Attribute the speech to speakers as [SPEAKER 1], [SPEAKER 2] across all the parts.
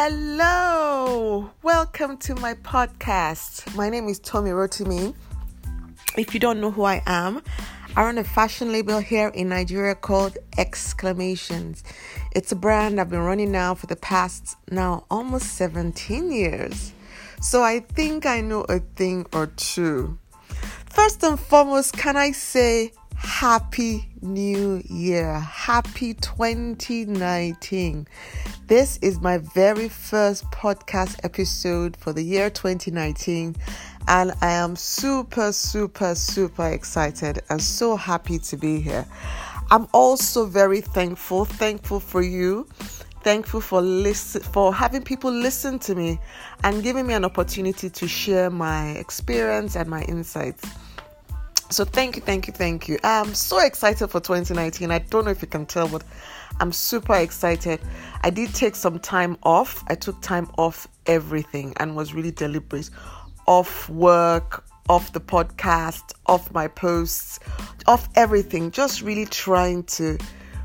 [SPEAKER 1] Hello, welcome to my podcast. My name is Tommy Rotimi. If you don't know who I am, I run a fashion label here in Nigeria called Exclamations. It's a brand I've been running now for the past now almost 17 years. So I think I know a thing or two. First and foremost, can I say Happy New Year. Happy 2019. This is my very first podcast episode for the year 2019, and I am super, super, super excited and so happy to be here. I'm also very thankful, thankful for you, thankful for listen for having people listen to me and giving me an opportunity to share my experience and my insights. So thank you, thank you, thank you. I'm so excited for 2019. I don't know if you can tell, but I'm super excited. I did take some time off. I took time off everything and was really deliberate. Off work, off the podcast, off my posts, off everything. Just really trying to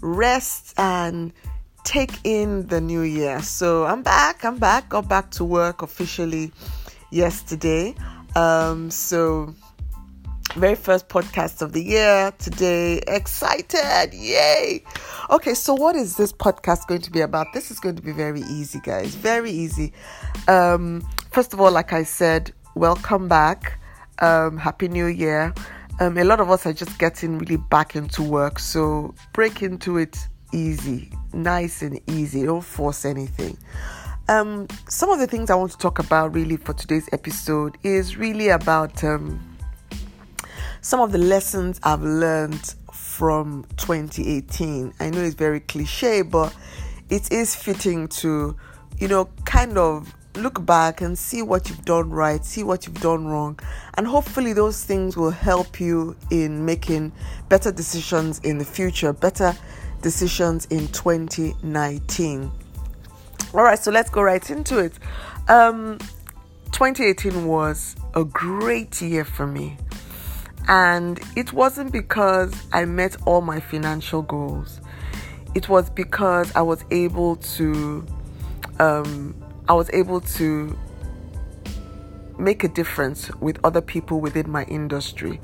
[SPEAKER 1] rest and take in the new year. So I'm back. I'm back. Got back to work officially yesterday. Um, so very first podcast of the year today. Excited! Yay! Okay, so what is this podcast going to be about? This is going to be very easy, guys. Very easy. Um, first of all, like I said, welcome back. Um, Happy New Year. Um, a lot of us are just getting really back into work, so break into it easy, nice and easy. Don't force anything. Um, some of the things I want to talk about really for today's episode is really about um, some of the lessons I've learned from 2018. I know it's very cliche, but it is fitting to, you know, kind of look back and see what you've done right, see what you've done wrong, and hopefully those things will help you in making better decisions in the future, better decisions in 2019. All right, so let's go right into it. Um, 2018 was a great year for me. And it wasn't because I met all my financial goals. It was because I was able to um, I was able to make a difference with other people within my industry.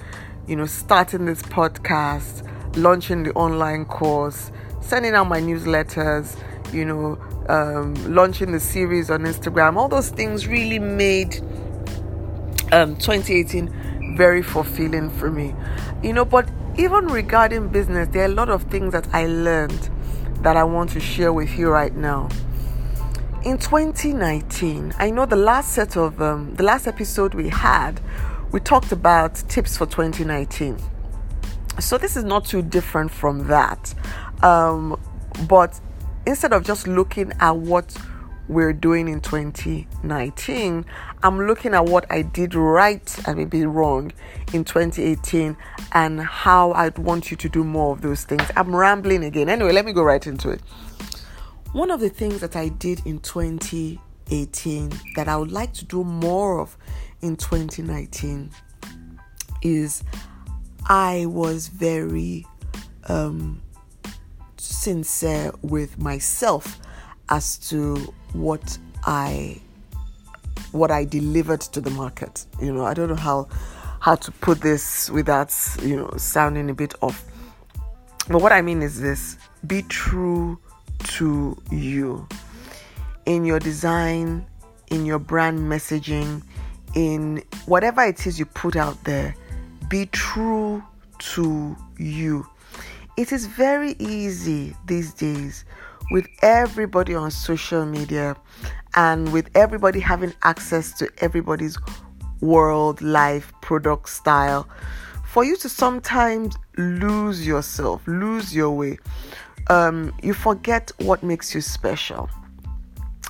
[SPEAKER 1] You know, starting this podcast, launching the online course, sending out my newsletters, you know, um, launching the series on Instagram. All those things really made um, 2018 very fulfilling for me. You know, but even regarding business, there are a lot of things that I learned that I want to share with you right now. In 2019, I know the last set of um, the last episode we had, we talked about tips for 2019. So this is not too different from that. Um, but instead of just looking at what we're doing in 2019, I'm looking at what I did right and maybe wrong in 2018 and how I'd want you to do more of those things. I'm rambling again. Anyway, let me go right into it. One of the things that I did in 2018 that I would like to do more of in 2019 is I was very um, sincere with myself as to what I what I delivered to the market. You know, I don't know how how to put this without you know sounding a bit off. But what I mean is this: be true to you in your design, in your brand messaging, in whatever it is you put out there. Be true to you. It is very easy these days with everybody on social media and with everybody having access to everybody's world, life, product style, for you to sometimes lose yourself, lose your way. Um, you forget what makes you special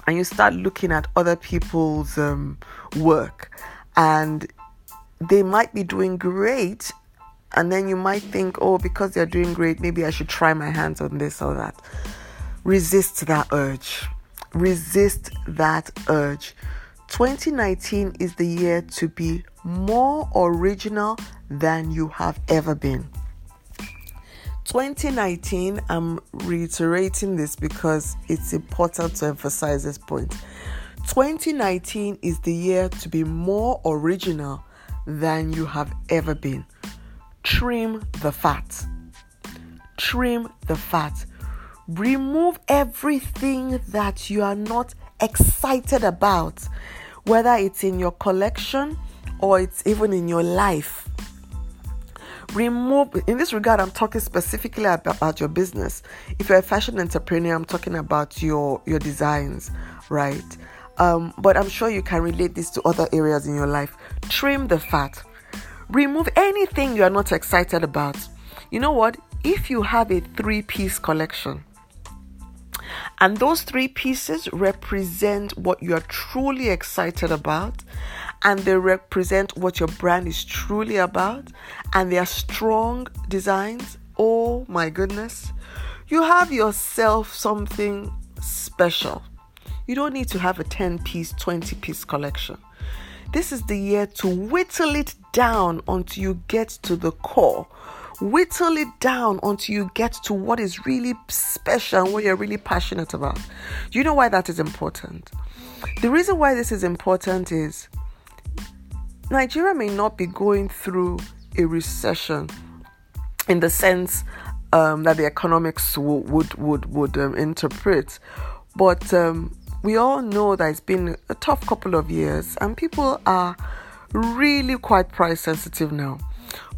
[SPEAKER 1] and you start looking at other people's um, work and they might be doing great and then you might think oh because they're doing great maybe i should try my hands on this or that resist that urge. Resist that urge. 2019 is the year to be more original than you have ever been. 2019, I'm reiterating this because it's important to emphasize this point. 2019 is the year to be more original than you have ever been. Trim the fat. Trim the fat. Remove everything that you are not excited about, whether it's in your collection or it's even in your life. Remove in this regard i'm talking specifically about, your business. If you're a fashion entrepreneur i'm talking about your your designs right? Um, but i'm sure you can relate this to other areas in your life. Trim the fat. Remove anything you are not excited about. You know what? If you have a three piece collection and those three pieces represent what you are truly excited about and they represent what your brand is truly about and they are strong designs. Oh my goodness. You have yourself something special. You don't need to have a 10 piece, 20 piece collection. This is the year to whittle it down until you get to the core. Whittle it down until you get to what is really special and what you're really passionate about. You know why that is important? The reason why this is important is Nigeria may not be going through a recession in the sense um, that the economics w- would would would um, interpret, but um, we all know that it's been a tough couple of years, and people are really quite price sensitive now.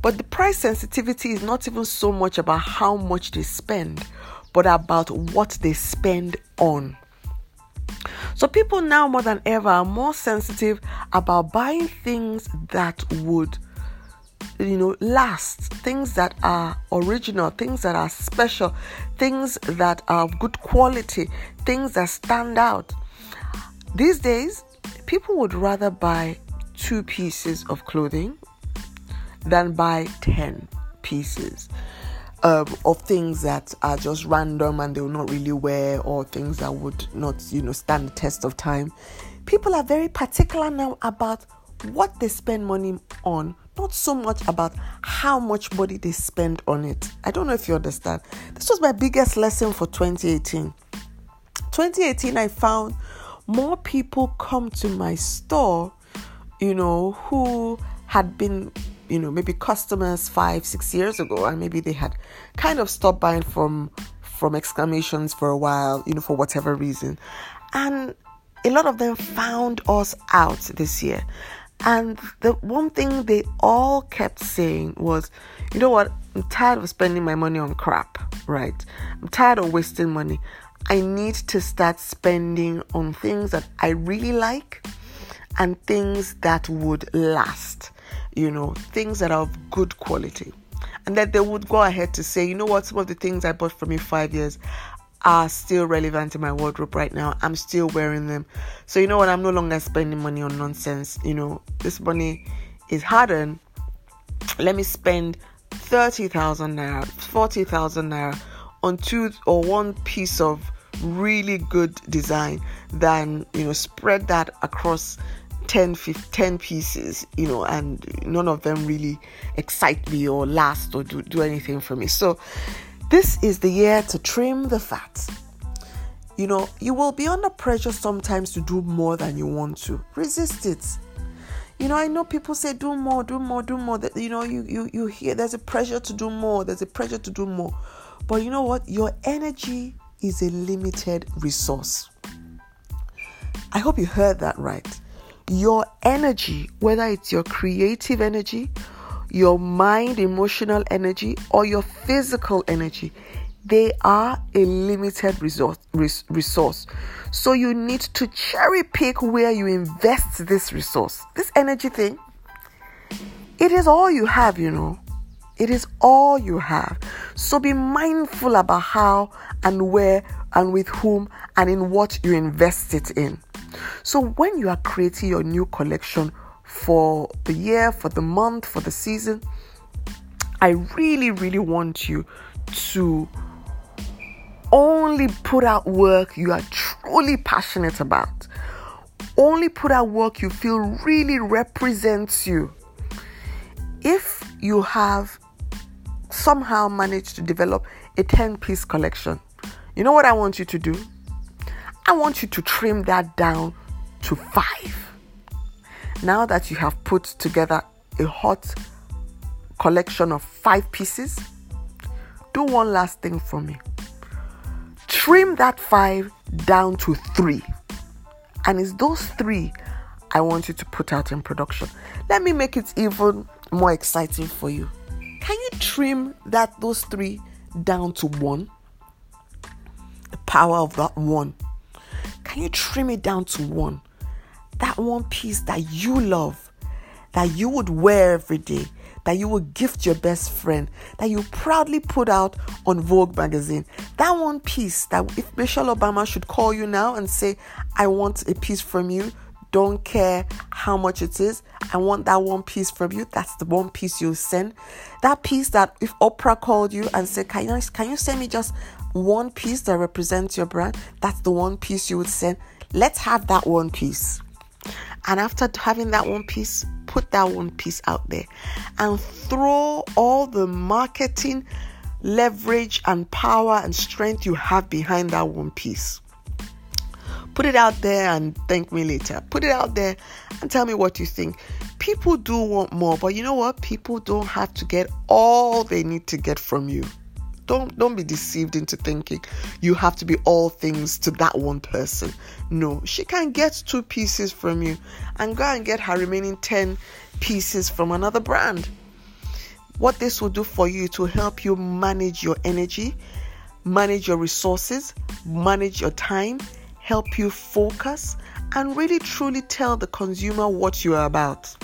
[SPEAKER 1] But the price sensitivity is not even so much about how much they spend, but about what they spend on. So people now more than ever are more sensitive about buying things that would you know last things that are original things that are special things that are good quality things that stand out these days people would rather buy two pieces of clothing than buy 10 pieces um, of things that are just random and they will not really wear or things that would not, you know, stand the test of time. People are very particular now about what they spend money on, not so much about how much money they spend on it. I don't know if you understand. This was my biggest lesson for 2018. 2018, I found more people come to my store, you know, who had been you know maybe customers five six years ago and maybe they had kind of stopped buying from from exclamations for a while you know for whatever reason. And a lot of them found us out this year. And the one thing they all kept saying was you know what? I'm tired of spending my money on crap right? I'm tired of wasting money. I need to start spending on things that i really like and things that would last you know, things that are of good quality. And that they would go ahead to say, you know what, some of the things I bought from you five years are still relevant in my wardrobe right now. I'm still wearing them. So, you know what, I'm no longer spending money on nonsense. You know, this money is hardened. Let me spend 30,000 naira, 40,000 naira on two or one piece of really good design than, you know, spread that across 10, 15, 10 pieces, you know, and none of them really excite me or last or do, do anything for me. So, this is the year to trim the fat. You know, you will be under pressure sometimes to do more than you want to. Resist it. You know, I know people say do more, do more, do more. That you know, you you you hear there's a pressure to do more, there's a pressure to do more. But you know what? Your energy is a limited resource. I hope you heard that right your energy, whether it's your creative energy, your mind, emotional energy, or your physical energy, they are a limited resource. So you need to cherry pick where you invest this resource. This energy thing, it is all you have, you know. It is all you have. So be mindful about how and where and with whom and in what you invest it in. So when you are creating your new collection for the year, for the month, for the season, I really, really want you to only put out work you are truly passionate about. Only put out work you feel really represents you. If you have somehow managed to develop a 10 piece collection. You know what I want you to do? I want you to trim that down to five. Now that you have put together a hot collection of five pieces, do one last thing for me. Trim that five down to three. And it's those three I want you to put out in production. Let me make it even more exciting for you. Can you trim that those three down to one? The power of that one. Can you trim it down to one? That one piece that you love, that you would wear every day, that you would gift your best friend, that you proudly put out on Vogue magazine. That one piece that if Michelle Obama should call you now and say, I want a piece from you, don't care how much it is. I want that one piece from you. That's the one piece you'll send. That piece that if Oprah called you and said, Can you can you send me just one piece that represents your brand? That's the one piece you would send. Let's have that one piece. And after having that one piece, put that one piece out there and throw all the marketing leverage and power and strength you have behind that one piece. Put it out there and thank me later. Put it out there and tell me what you think. People do want more, but you know what? People don't have to get all they need to get from you. Don't don't be deceived into thinking you have to be all things to that one person. No, she can get two pieces from you and go and get her remaining 10 pieces from another brand. What this will do for you to help you manage your energy, manage your resources, manage your time, help you focus, and really truly tell the consumer what you are about.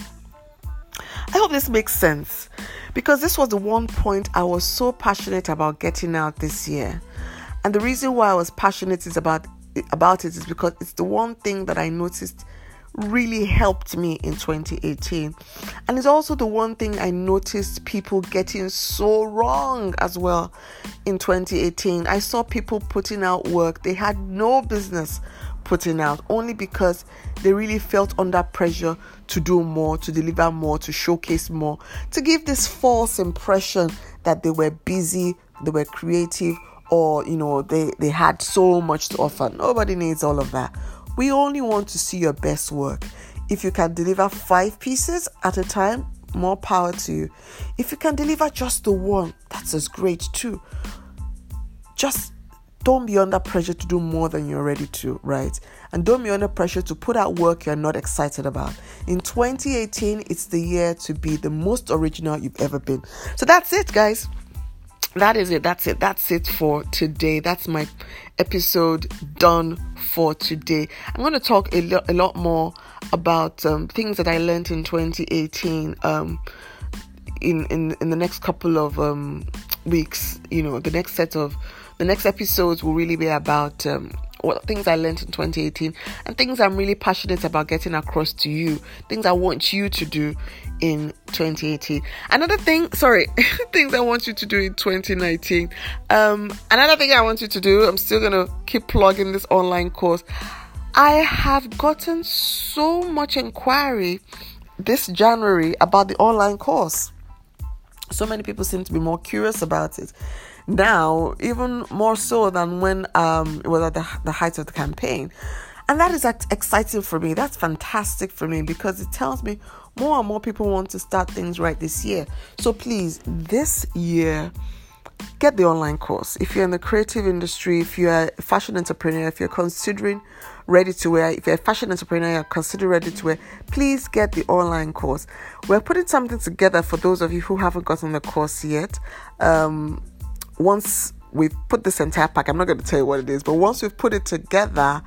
[SPEAKER 1] I hope this makes sense because this was the one point I was so passionate about getting out this year. And the reason why I was passionate is about about it is because it's the one thing that I noticed really helped me in 2018. And it's also the one thing I noticed people getting so wrong as well in 2018. I saw people putting out work they had no business putting out only because they really felt under pressure to do more, to deliver more, to showcase more, to give this false impression that they were busy, they were creative, or you know, they, they had so much to offer. Nobody needs all of that. We only want to see your best work. If you can deliver five pieces at a time, more power to you. If you can deliver just the one, that's as great too. Just don't be under pressure to do more than you're ready to, right? And don't be under pressure to put out work you're not excited about. In 2018, it's the year to be the most original you've ever been. So that's it, guys that is it. That's it. That's it for today. That's my episode done for today. I'm going to talk a, lo- a lot more about um, things that I learned in 2018 um, in, in, in the next couple of um, weeks. You know, the next set of the next episodes will really be about um, what things I learned in 2018 and things I'm really passionate about getting across to you, things I want you to do in 2018. Another thing, sorry, things I want you to do in 2019. Um, another thing I want you to do, I'm still gonna keep plugging this online course. I have gotten so much inquiry this January about the online course. So many people seem to be more curious about it now, even more so than when um, it was at the, the height of the campaign. And that is exciting for me. That's fantastic for me because it tells me more and more people want to start things right this year. So please, this year, get the online course. If you're in the creative industry, if you're a fashion entrepreneur, if you're considering ready to wear, if you're a fashion entrepreneur, you're considering ready to wear, please get the online course. We're putting something together for those of you who haven't gotten the course yet. Um, once we've put this entire pack, I'm not going to tell you what it is, but once we've put it together,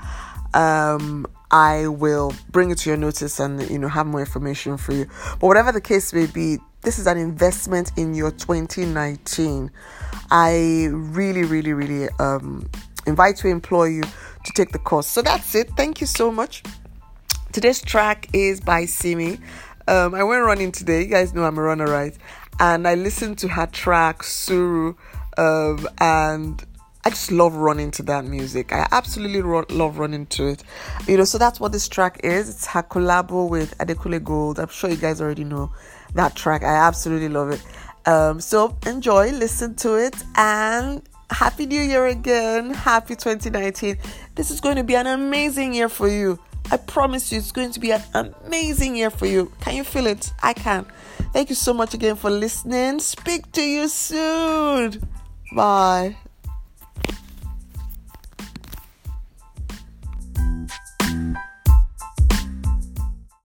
[SPEAKER 1] um, I will bring it to your notice and you know have more information for you. But whatever the case may be, this is an investment in your 2019. I really, really, really um, invite to employ you to take the course. So that's it. Thank you so much. Today's track is by Simi. Um, I went running today. You guys know I'm a runner, right? And I listened to her track Suru um, and I just love running to that music. I absolutely ro- love running to it. You know, so that's what this track is. It's her collabo with Adekunle Gold. I'm sure you guys already know that track. I absolutely love it. Um, so enjoy, listen to it, and happy new year again. Happy 2019. This is going to be an amazing year for you. I promise you, it's going to be an amazing year for you. Can you feel it? I can. Thank you so much again for listening. Speak to you soon. Bye.